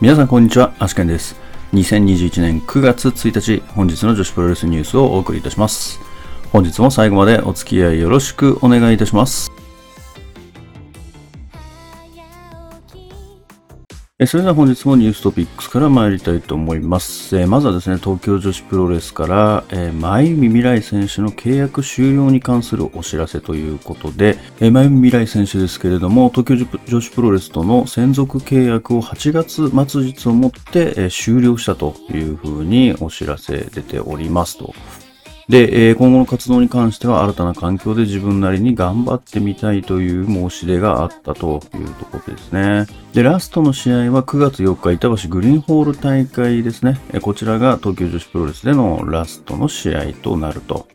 皆さんこんにちは、アシケンです。2021年9月1日、本日の女子プロレスニュースをお送りいたします。本日も最後までお付き合いよろしくお願いいたします。それでは本日もニューストピックスから参りたいと思います。えーまずはですね、東京女子プロレスから、えー、前海未来選手の契約終了に関するお知らせということで、えー前海未来選手ですけれども、東京女子プロレスとの専属契約を8月末日をもって、えー終了したというふうにお知らせ出ておりますと。で、え今後の活動に関しては新たな環境で自分なりに頑張ってみたいという申し出があったというところですね。で、ラストの試合は9月4日板橋グリーンホール大会ですね。えこちらが東京女子プロレスでのラストの試合となると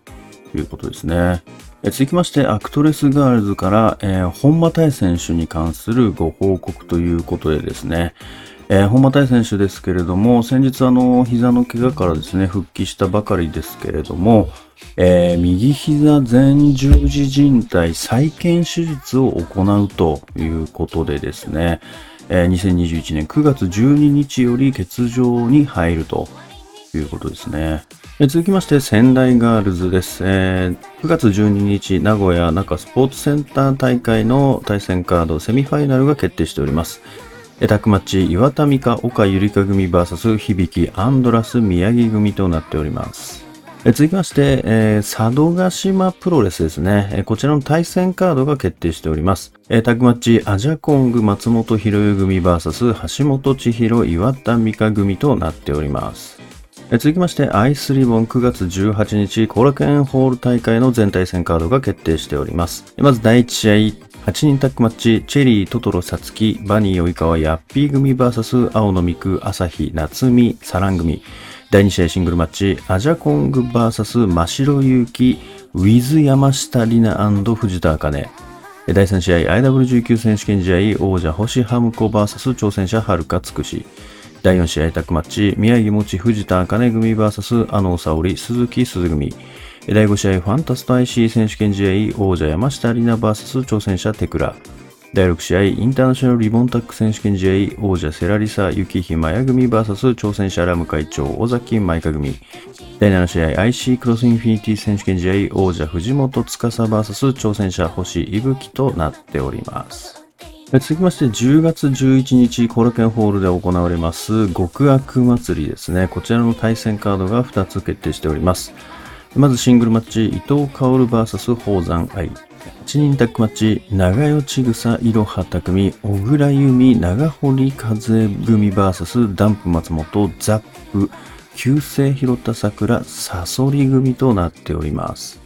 いうことですね。え続きまして、アクトレスガールズから、えー本間多恵選手に関するご報告ということでですね、えー本間多恵選手ですけれども、先日あの、膝の怪我からですね、復帰したばかりですけれども、えー右膝前十字靭帯再建手術を行うということでですね、えー2021年9月12日より欠場に入るということですね。続きまして、仙台ガールズです。えー9月12日、名古屋中スポーツセンター大会の対戦カードセミファイナルが決定しております。えタクマッチ、岩田美香、岡ゆりか組 VS 響きアンドラス宮城組となっております。え続きまして、えー佐渡島プロレスですね。えこちらの対戦カードが決定しております。えータッグマッチ、アジャコング松本博代組 VS 橋本千尋岩田美香組となっております。続きまして、アイスリボン9月18日、後楽園ホール大会の全対戦カードが決定しております。まず第1試合、8人タッグマッチ、チェリー、トトロ、サツキ、バニー、及川、ヤッピー組 VS 青野美久、朝日、夏美、サラン組。第2試合シングルマッチ、アジャコング VS 真城祐希、ウィズ山下里奈藤田茜。第3試合、IW19 選手権試合、王者星ハムコ VS 挑戦者遥かつくし。第4試合タッグマッチ、宮城もち藤田茜組 VS 阿野沙織鈴木鈴組。第5試合、ファンタスト IC 選手権試合、王者山下里奈 VS 挑戦者テクラ。第6試合、インターナショナルリボンタック選手権試合、王者セラリサ、雪ひまや組 VS 挑戦者ラム会長、尾崎舞香組。第7試合、IC クロスインフィニティ選手権試合、王者藤本司 VS 挑戦者星伊吹となっております。続きまして、10月11日、後楽園ホールで行われます、極悪祭りですね。こちらの対戦カードが2つ決定しております。まずシングルマッチ、伊藤薫 VS 宝山愛。8人タッグマッチ、長代千草いろは匠、小倉由美、長堀風組 VS ダンプ松本、ザップ、旧姓広田桜、サソリ組となっております。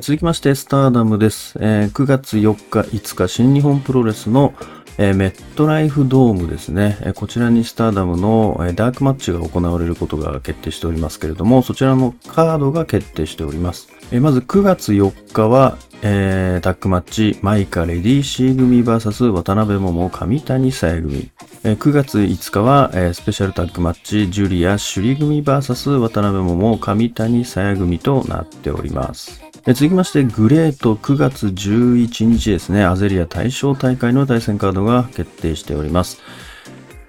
続きまして、スターダムです。えー9月4日、5日、新日本プロレスの、メットライフドームですね。こちらにスターダムの、ダークマッチが行われることが決定しておりますけれども、そちらのカードが決定しております。まず9月4日は、えタッグマッチ、マイカレディーシー組 VS 渡辺桃上谷さや組。え9月5日は、スペシャルタッグマッチ、ジュリア首里組 VS 渡辺桃上谷さや組となっております。続きまして、グレート9月11日ですね、アゼリア大賞大会の対戦カードが決定しております。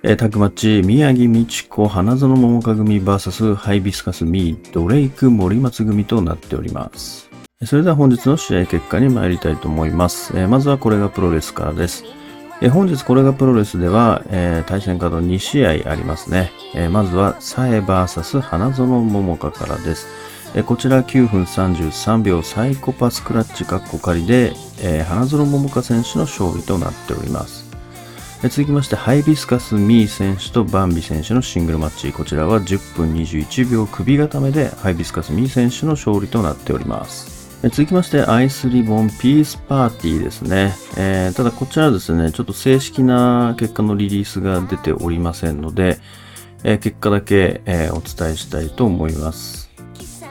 えータッグマッチ、宮城美智子、花園桃香組 VS ハイビスカスミー、ドレイク森松組となっております。それでは本日の試合結果に参りたいと思います。えまずはこれがプロレスからです。え本日これがプロレスでは、えー対戦カード2試合ありますね。えまずは、サエ VS 花園桃香からです。こちら9分33秒サイコパスクラッチカッコ仮で、えー花園桃香選手の勝利となっております。続きまして、ハイビスカスミー選手とバンビ選手のシングルマッチ。こちらは10分21秒首固めで、ハイビスカスミー選手の勝利となっております。続きまして、アイスリボンピースパーティーですね。えーただこちらですね、ちょっと正式な結果のリリースが出ておりませんので、えー結果だけ、えーお伝えしたいと思います。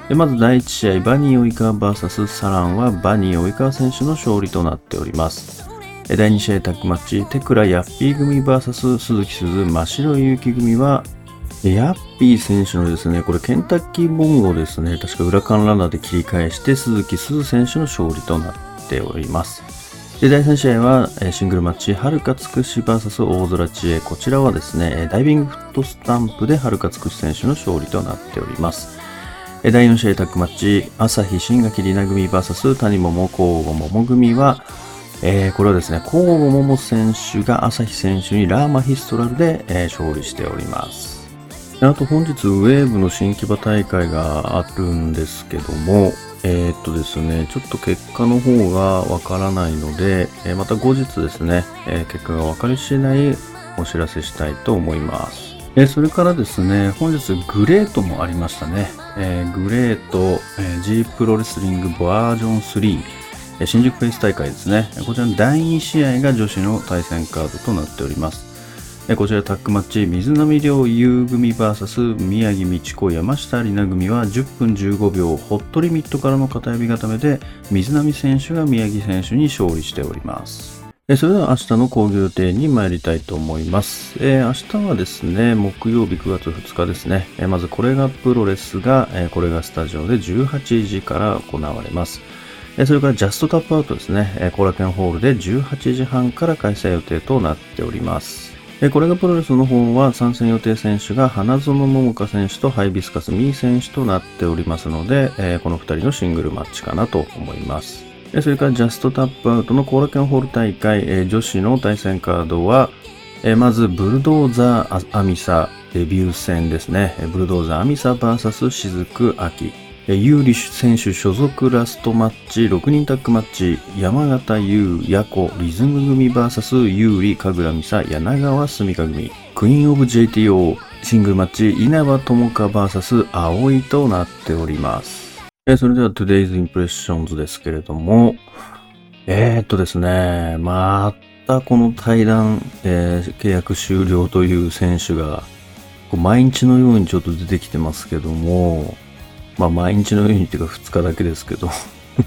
でまず第1試合、バニー及川 VS サランはバニー及川選手の勝利となっております。第2試合タッグマッチ、テクラヤッピー組 VS 鈴木鈴真城祐希組は、ヤッピー選手のですね、これケンタッキーボンゴですね、確か裏カンランナーで切り返して鈴木鈴選手の勝利となっております。で、第3試合は、シングルマッチ、はるかつくし VS 大空知恵。こちらはですね、ダイビングフットスタンプではるかつくし選手の勝利となっております。第4試合タッグマッチ、朝日新垣里奈組 VS 谷桃交互桃組は、えー、これはですね、交互桃選手が朝日選手にラーマヒストラルで、えー、勝利しております。あと本日ウェーブの新木場大会があるんですけども、えー、っとですね、ちょっと結果の方がわからないので、え、また後日ですね、え、結果が分かり次第お知らせしたいと思います。えそれからですね、本日グレートもありましたね。えグレート、え G プロレスリングバージョン3、え新宿フェイス大会ですね。こちらの第2試合が女子の対戦カードとなっております。こちらタッグマッチ、水波亮優組 VS 宮城道子山下里奈組は10分15秒ホットリミットからの片指固めで水波選手が宮城選手に勝利しております。それでは明日の講義予定に参りたいと思います。えー、明日はですね、木曜日9月2日ですね。えー、まずこれがプロレスが、えー、これがスタジオで18時から行われます。えそれからジャストタップアウトですね、え後楽園ホールで18時半から開催予定となっております。これがプロレスの方は参戦予定選手が花園桃香選手とハイビスカスミー選手となっておりますので、この2人のシングルマッチかなと思います。それからジャストタップアウトの後楽園ホール大会、女子の対戦カードは、まずブルドーザーアミサデビュー戦ですね。ブルドーザーアミサ VS 雫秋。有利選手所属ラストマッチ、6人タッグマッチ、山形優、ヤコ、リズム組 VS 有利、神楽美沙、柳川澄香組、クイーンオブ JTO、シングルマッチ、稲葉友香 VS 葵となっております。えそれでは Today's Impressions ですけれども、えー、っとですね、またこの対談、えー、契約終了という選手が、毎日のようにちょっと出てきてますけども、まあ毎日のようにっていうか2日だけですけど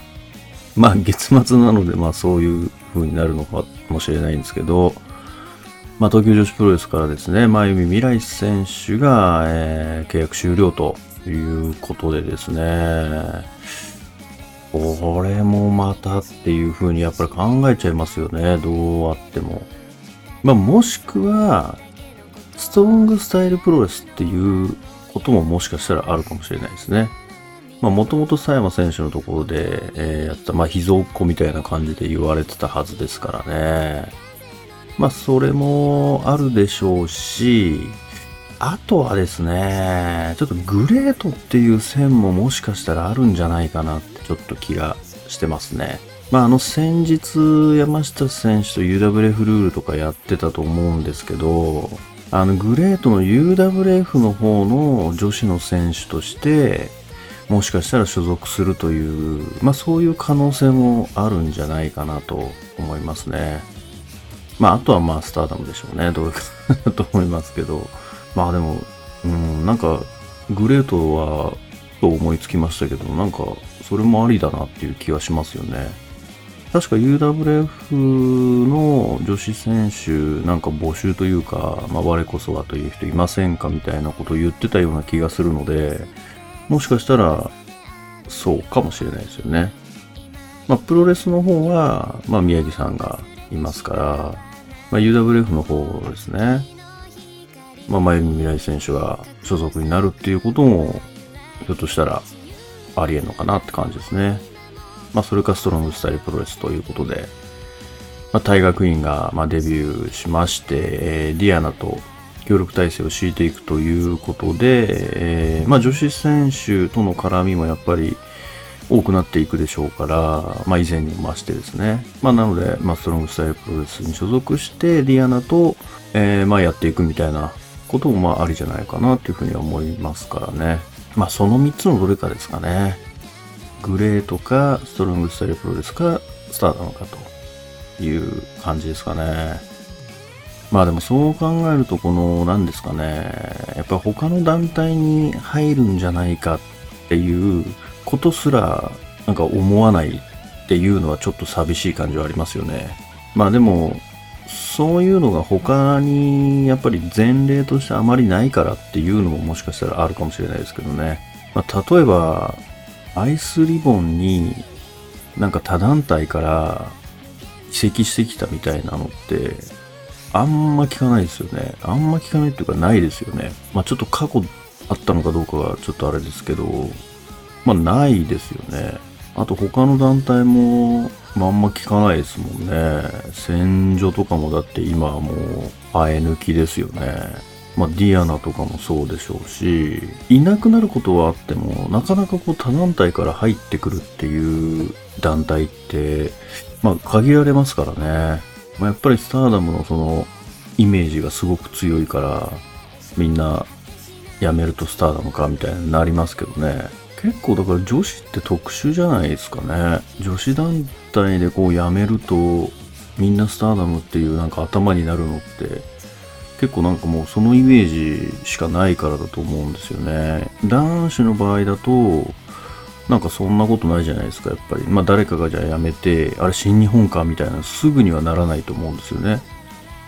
まあ月末なのでまあそういう風になるのかもしれないんですけど、まあ東京女子プロレスからですね、まゆみ未来選手が、えー、契約終了ということでですね、これもまたっていう風にやっぱり考えちゃいますよね、どうあっても。まあもしくは、ストロングスタイルプロレスっていうことももしかしたらあるかもしれないですね。まあ、もともと佐山選手のところで、えー、やった、まあ、膝っこみたいな感じで言われてたはずですからね。まあ、それもあるでしょうし、あとはですね、ちょっとグレートっていう線ももしかしたらあるんじゃないかなってちょっと気がしてますね。まあ、あの先日山下選手と UWF ルールとかやってたと思うんですけど、あのグレートの UWF の方の女子の選手としてもしかしたら所属するという、まあそういう可能性もあるんじゃないかなと思いますね。まああとはまあスターダムでしょうね。どういうかと思いますけど。まあでも、うん、なんかグレートはと思いつきましたけど、なんかそれもありだなっていう気がしますよね。確か UWF の女子選手なんか募集というか、まあ、我こそはという人いませんかみたいなことを言ってたような気がするので、もしかしたらそうかもしれないですよね。まあ、プロレスの方は、まあ、宮城さんがいますから、まあ、UWF の方ですね。まあ、前見未来選手が所属になるっていうことも、ひょっとしたらありえんのかなって感じですね。まあ、それかストロングスタイルプロレスということで、まあ、大学院がまデビューしまして、えー、ディアナと協力体制を敷いていくということで、えー、まあ、女子選手との絡みもやっぱり多くなっていくでしょうから、まあ、以前にも増してですね。まあ、なので、まあ、ストロングスタイルプロレスに所属して、ディアナと、えー、まあ、やっていくみたいなことも、まあ、ありじゃないかなというふうに思いますからね。まあ、その3つのどれかですかね。グレーとか、ストロングスタイルプロレスか、スターなのかという感じですかね。まあでもそう考えると、この、何ですかね、やっぱ他の団体に入るんじゃないかっていうことすら、なんか思わないっていうのはちょっと寂しい感じはありますよね。まあでも、そういうのが他にやっぱり前例としてあまりないからっていうのももしかしたらあるかもしれないですけどね。まあ、例えば、アイスリボンになんか他団体から移籍してきたみたいなのって、あんま聞かないですよね。あんま聞かないっていうかないですよね。まあちょっと過去あったのかどうかはちょっとあれですけど、まあないですよね。あと他の団体も、まあんま聞かないですもんね。戦場とかもだって今はもう、あえ抜きですよね。まあ、ディアナとかもそうでしょうし、いなくなることはあっても、なかなかこう他団体から入ってくるっていう団体って、まあ限られますからね。まあ、やっぱりスターダムのそのイメージがすごく強いから、みんな辞めるとスターダムかみたいになりますけどね。結構だから女子って特殊じゃないですかね。女子団体でこう辞めると、みんなスターダムっていうなんか頭になるのって、結構なんかもうそのイメージしかないからだと思うんですよね。男子の場合だと、なんかそんなことないじゃないですか、やっぱり。まあ誰かがじゃあ辞めて、あれ新日本かみたいなすぐにはならないと思うんですよね。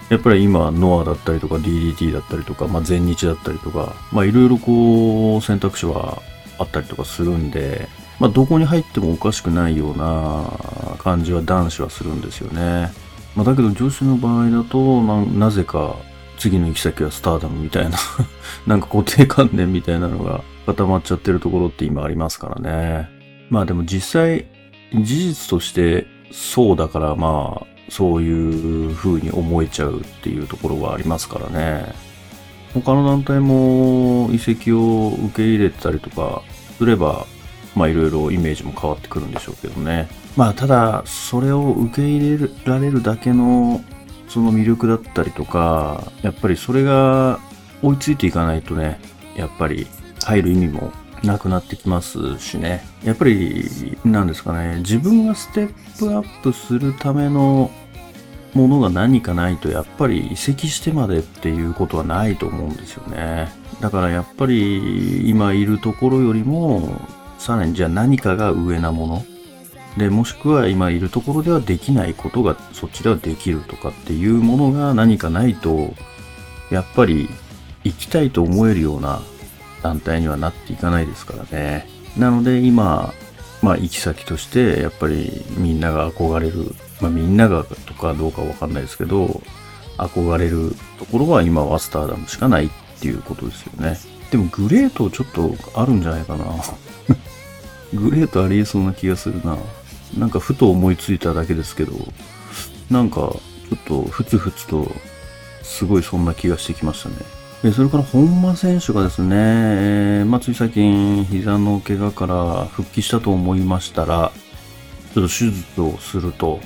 やっぱり今、ノアだったりとか DDT だったりとか、まあ全日だったりとか、まあいろいろこう選択肢はあったりとかするんで、まあどこに入ってもおかしくないような感じは男子はするんですよね。まあだけど女子の場合だとな、なぜか次の行き先はスターダムみたいな、なんか固定観念みたいなのが固まっちゃってるところって今ありますからね。まあでも実際、事実としてそうだからまあ、そういう風に思えちゃうっていうところはありますからね。他の団体も移籍を受け入れてたりとかすれば、まあいろいろイメージも変わってくるんでしょうけどね。まあただ、それを受け入れられるだけのその魅力だったりとか、やっぱりそれが追いついていかないとね、やっぱり入る意味もなくなってきますしね。やっぱり、なんですかね、自分がステップアップするためのものが何かないと、やっぱり移籍してまでっていうことはないと思うんですよね。だからやっぱり今いるところよりも、さらにじゃあ何かが上なもの。で、もしくは今いるところではできないことがそっちではできるとかっていうものが何かないと、やっぱり行きたいと思えるような団体にはなっていかないですからね。なので今、まあ行き先としてやっぱりみんなが憧れる、まあみんながとかどうかわかんないですけど、憧れるところは今はスターダムしかないっていうことですよね。でもグレートちょっとあるんじゃないかな。グレートありえそうな気がするな。なんかふと思いついただけですけど、なんかちょっとふつふつとすごいそんな気がしてきましたね。でそれから本間選手がですね、えーまあ、つい最近膝の怪我から復帰したと思いましたら、ちょっと手術をすると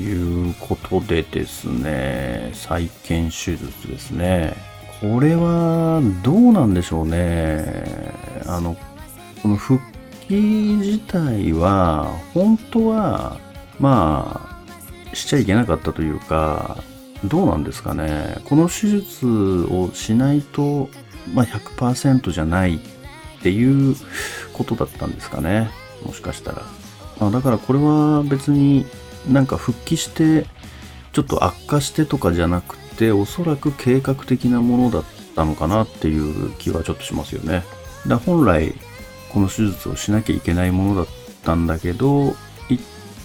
いうことでですね、再建手術ですね。これはどうなんでしょうね。あの、この復帰自体は、本当は、まあ、しちゃいけなかったというか、どうなんですかね。この手術をしないと、まあ100%じゃないっていうことだったんですかね。もしかしたら。あだからこれは別になんか復帰して、ちょっと悪化してとかじゃなくて、おそらく計画的なものだったのかなっていう気はちょっとしますよね。だ本来、この手術をしなきゃいけないものだったんだけど、一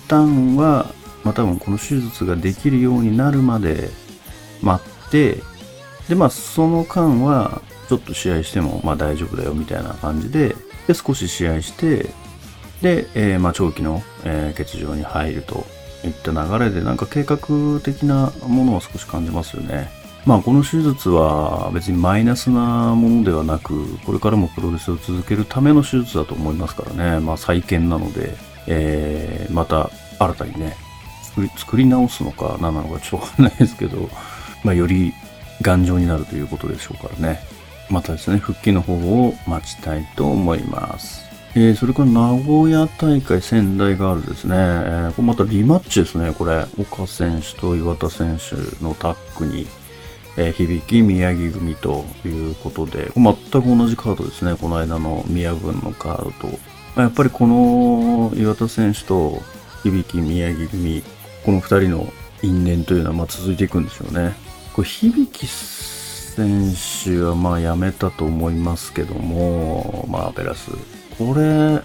旦は、まあ多分この手術ができるようになるまで待って、でまあその間はちょっと試合してもまあ大丈夫だよみたいな感じで、で少し試合して、で、えーまあ長期の、えー欠場に入るといった流れでなんか計画的なものを少し感じますよね。まあこの手術は別にマイナスなものではなく、これからもプロレスを続けるための手術だと思いますからね。まあ再建なので、えーまた新たにね、作り作り直すのか何なのかちょっとわかんないですけど、まあより頑丈になるということでしょうからね。またですね、復帰の方を待ちたいと思います。えーそれから名古屋大会仙台ガールですね。えーこれまたリマッチですね、これ。岡選手と岩田選手のタッグに、えー響き宮城組ということで、全く同じカードですね、この間の宮軍のカードと。やっぱりこの岩田選手と響き宮城組、この二人の因縁というのはま続いていくんでしょうね。これ響選手はまあ辞めたと思いますけども、まあベラス。これ、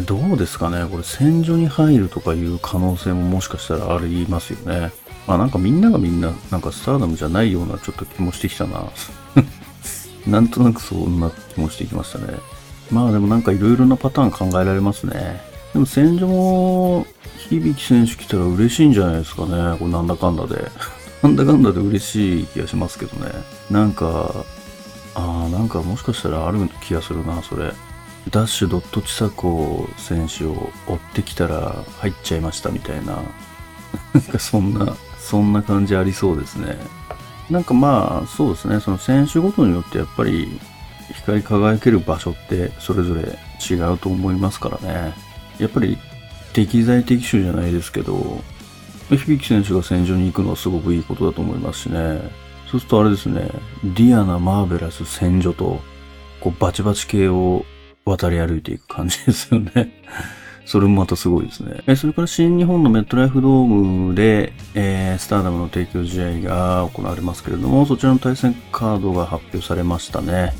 どうですかね？これ戦場に入るとかいう可能性ももしかしたらありますよね。まあなんかみんながみんななんかスターダムじゃないようなちょっと気もしてきたな。なんとなくそんな気もしてきましたね。まあでもなんかいろいろなパターン考えられますね。でも戦場も響選手来たら嬉しいんじゃないですかね。これなんだかんだで。なんだかんだで嬉しい気がしますけどね。なんか、ああ、なんかもしかしたらある気がするな、それ。ダッシュドットチサコ選手を追ってきたら入っちゃいましたみたいな。なんかそんな、そんな感じありそうですね。なんかまあ、そうですね。その選手ごとによってやっぱり光り輝ける場所ってそれぞれ違うと思いますからね。やっぱり適材適所じゃないですけど、響選手が戦場に行くのはすごくいいことだと思いますしね。そうするとあれですね、ディアナ、マーベラス、戦場と、こうバチバチ系を渡り歩いていく感じですよね。それもまたすごいですね。えそれから新日本のメットライフドームで、えー、スターダムの提供試合が行われますけれども、そちらの対戦カードが発表されましたね。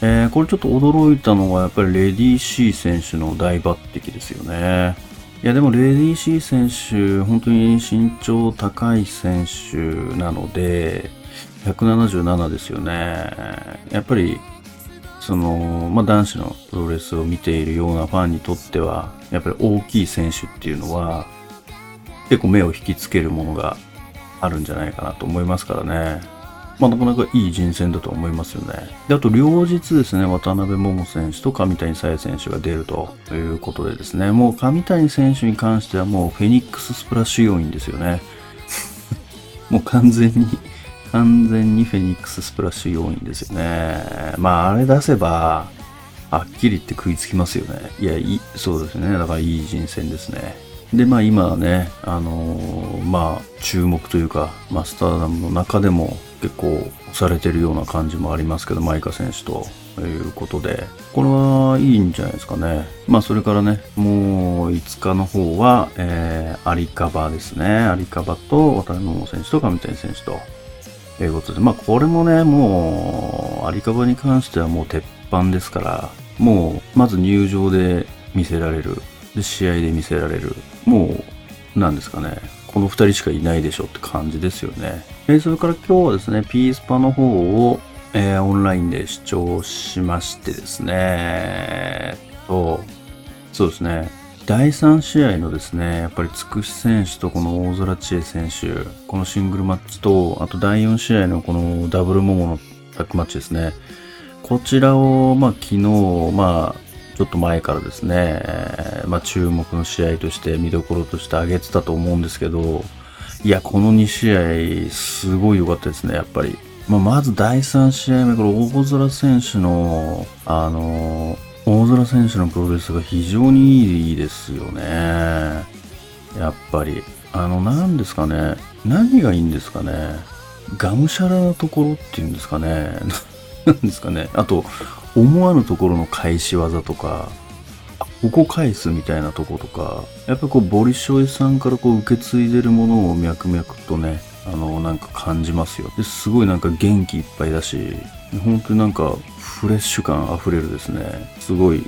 えー、これちょっと驚いたのはやっぱりレディー・シー選手の大抜擢ですよね。いやでもレディー・シー選手、本当に身長高い選手なので、177ですよね。やっぱり、その、まあ、男子のプロレスを見ているようなファンにとっては、やっぱり大きい選手っていうのは、結構目を引きつけるものがあるんじゃないかなと思いますからね。まあ、なかなかいい人選だと思いますよね。で、あと両日ですね、渡辺桃選手と上谷沙耶選手が出るということでですね、もう上谷選手に関してはもうフェニックススプラッシュ要因ですよね。もう完全に、完全にフェニックススプラッシュ要因ですよね。まあ、あれ出せば、はっきり言って食いつきますよね。いや、いそうですね。だからいい人選ですね。で、まあ今はね、あのー、まあ注目というか、マスターダムの中でも結構されてるような感じもありますけど、マイカ選手ということで、これはいいんじゃないですかね。まあそれからね、もう5日の方は、えー、アリカバですね。アリカバと渡辺桃選手と上谷選手と。ということで、まあこれもね、もう、アリカバに関してはもう鉄板ですから、もう、まず入場で見せられる。で、試合で見せられる。もう、なんですかね。この2人しかいないでしょって感じですよね。えー、それから今日はですね、ピースパの方を、えー、オンラインで視聴しましてですね、と、そうですね、第3試合のですね、やっぱりつくし選手とこの大空知恵選手、このシングルマッチと、あと第4試合のこのダブルモモのタッグマッチですね。こちらを、まあ昨日、まあちょっと前からですね、まあ、注目の試合として見どころとして挙げてたと思うんですけど、いや、この2試合、すごい良かったですね、やっぱり。まあ、まず第3試合目、これ大空選手の、あの、大空選手のプロレスが非常にいいですよね。やっぱり。あの、何ですかね。何がいいんですかね。がむしゃらなところっていうんですかね。何ですかね。あと、思わぬところの返し技とか、ここ返すみたいなとことか、やっぱこう、ボリショイさんからこう受け継いでるものを脈々とね、あの、なんか感じますよ。ですごいなんか元気いっぱいだし、本当になんかフレッシュ感あふれるですね、すごい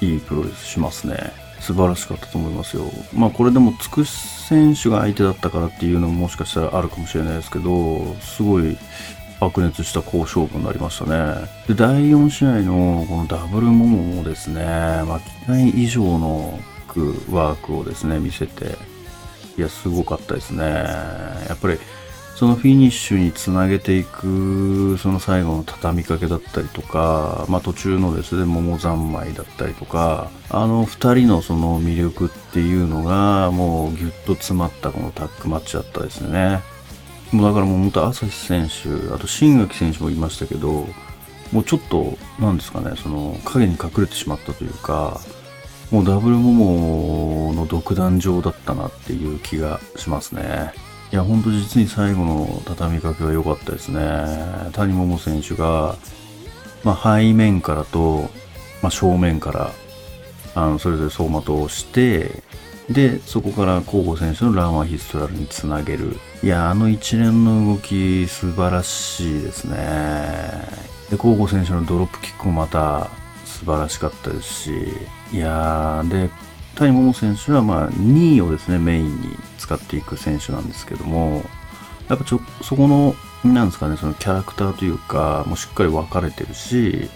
いいプロレスしますね。素晴らしかったと思いますよ。まあこれでもつく選手が相手だったからっていうのももしかしたらあるかもしれないですけど、すごい白熱した好勝負になりましたね。で、第4試合のこのダブルモモもですね、まあ、期待以上のワークをですね、見せて、いや、すごかったですね。やっぱり、そのフィニッシュにつなげていく、その最後の畳みかけだったりとか、まあ途中のですね、桃三昧だったりとか、あの二人のその魅力っていうのが、もうギュッと詰まったこのタッグマッチだったですね。もうだからもう本当朝日選手、あと新垣選手もいましたけど、もうちょっと、なんですかね、その影に隠れてしまったというか、もうダブルモモの独壇場だったなっていう気がしますね。いや、ほんと実に最後の畳みかけは良かったですね。谷桃選手が、まあ、背面からと、まあ、正面から、あの、それぞれ走馬灯をして、で、そこから候補選手のランワヒストラルにつなげる。いや、あの一連の動き素晴らしいですね。で、候補選手のドロップキックもまた素晴らしかったですし、いやー、で、谷桃選手はまあ2位をですね、メインに使っていく選手なんですけども、やっぱちょ、そこの、なんですかね、そのキャラクターというか、もうしっかり分かれてるし、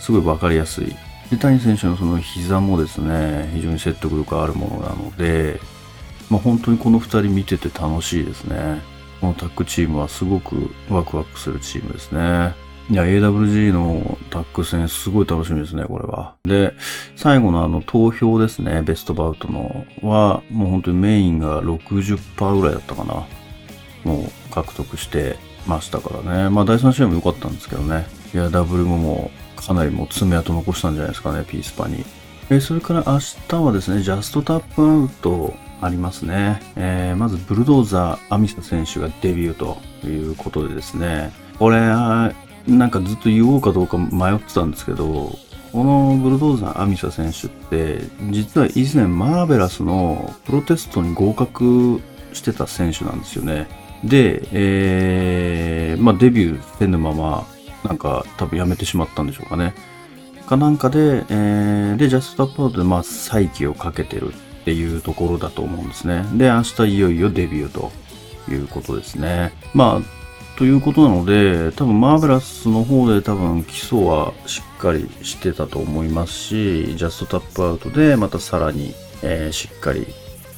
すごい分かりやすい。で、谷選手のその膝もですね、非常に説得力あるものなので、まあ、本当にこの2人見てて楽しいですね。このタッグチームはすごくワクワクするチームですね。いや、AWG のタッグ戦すごい楽しみですね、これは。で、最後のあの投票ですね、ベストバウトのは、もう本当にメインが60%ぐらいだったかな。もう獲得してましたからね。まあ第3試合も良かったんですけどね。いや、ダブルももうかなりもう爪痕残したんじゃないですかね、ピースパに。えそれから明日はですね、ジャストタップアウトありますね。えー、まずブルドーザー・アミサ選手がデビューということでですね、これ、なんかずっと言おうかどうか迷ってたんですけど、このブルドーザー・アミサ選手って、実は以前マーベラスのプロテストに合格してた選手なんですよね。で、えー、まあデビューせぬまま、なんか多分辞めてしまったんでしょうかね。かなんかで、えー、で、ジャストアップアウトでまあ再起をかけてるっていうところだと思うんですね。で、明日いよいよデビューということですね。まあ、ということなので、多分マーベラスの方で多分基礎はしっかりしてたと思いますし、ジャストタップアウトでまたさらに、えー、しっかり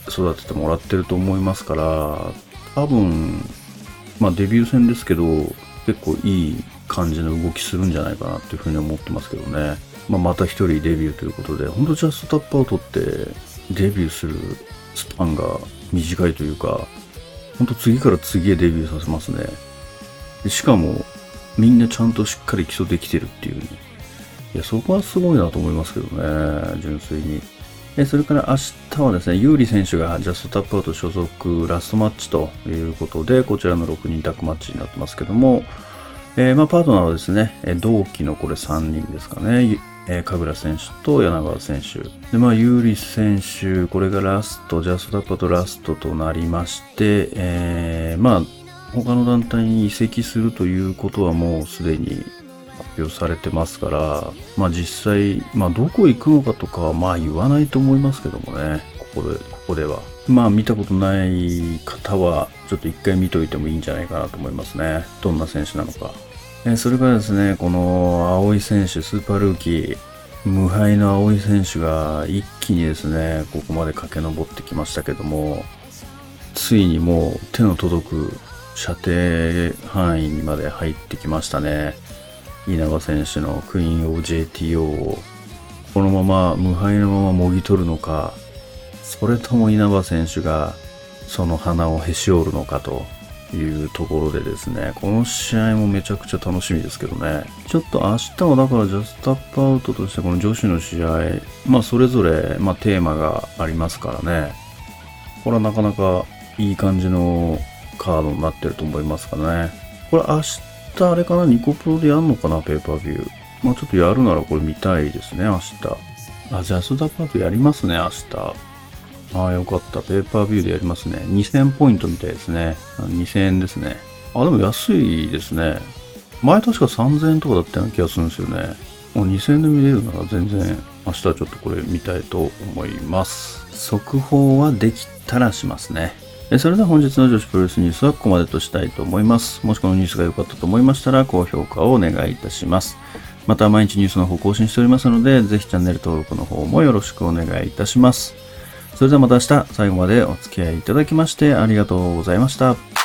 育ててもらってると思いますから、多分、まあデビュー戦ですけど、結構いい感じの動きするんじゃないかなっていうふうに思ってますけどね。まあ、また一人デビューということで、本当ジャストタップアウトってデビューするスパンが短いというか、ほんと次から次へデビューさせますね。しかも、みんなちゃんとしっかり基礎できてるっていうね。いや、そこはすごいなと思いますけどね、純粋に。えそれから明日はですね、有利選手がジャストタップアウト所属ラストマッチということで、こちらの6人タッグマッチになってますけども、えー、まあパートナーはですね、同期のこれ3人ですかね。えー、神楽選手と柳川選手。で、まあ、有利選手、これがラスト、ジャストタップとラストとなりまして、えー、まあ、他の団体に移籍するということはもうすでに発表されてますから、まあ実際、まあどこ行くのかとかはまあ言わないと思いますけどもね、ここで、ここでは。まあ見たことない方は、ちょっと一回見といてもいいんじゃないかなと思いますね。どんな選手なのか。えそれからですね、この青井選手、スーパールーキー、無敗の青井選手が一気にですね、ここまで駆け上ってきましたけども、ついにもう手の届く射程範囲にまで入ってきましたね。稲葉選手のクイーン・オブ・ JTO をこのまま無敗のままもぎ取るのか、それとも稲葉選手がその花をへし折るのかというところでですね、この試合もめちゃくちゃ楽しみですけどね。ちょっと明日はだからジャストアップアウトとしてこの女子の試合、まあそれぞれ、まあ、テーマがありますからね。これはなかなかいい感じのカードになってると思いますかね。これ明日あれかな、ニコプロでやるのかな、ペーパービュー。まあちょっとやるならこれ見たいですね、明日。あ、ジャストアップアウトやりますね、明日。ああ、よかった。ペーパービューでやりますね。2000ポイントみたいですね。2000円ですね。あ、でも安いですね。前確か3000円とかだったような気がするんですよね。もう2000円で見れるなら全然明日ちょっとこれ見たいと思います。速報はできたらしますね。それでは本日の女子プロレスニュースはここまでとしたいと思います。もしこのニュースが良かったと思いましたら高評価をお願いいたします。また毎日ニュースの方更新しておりますので、ぜひチャンネル登録の方もよろしくお願いいたします。それではまた明日最後までお付き合いいただきましてありがとうございました。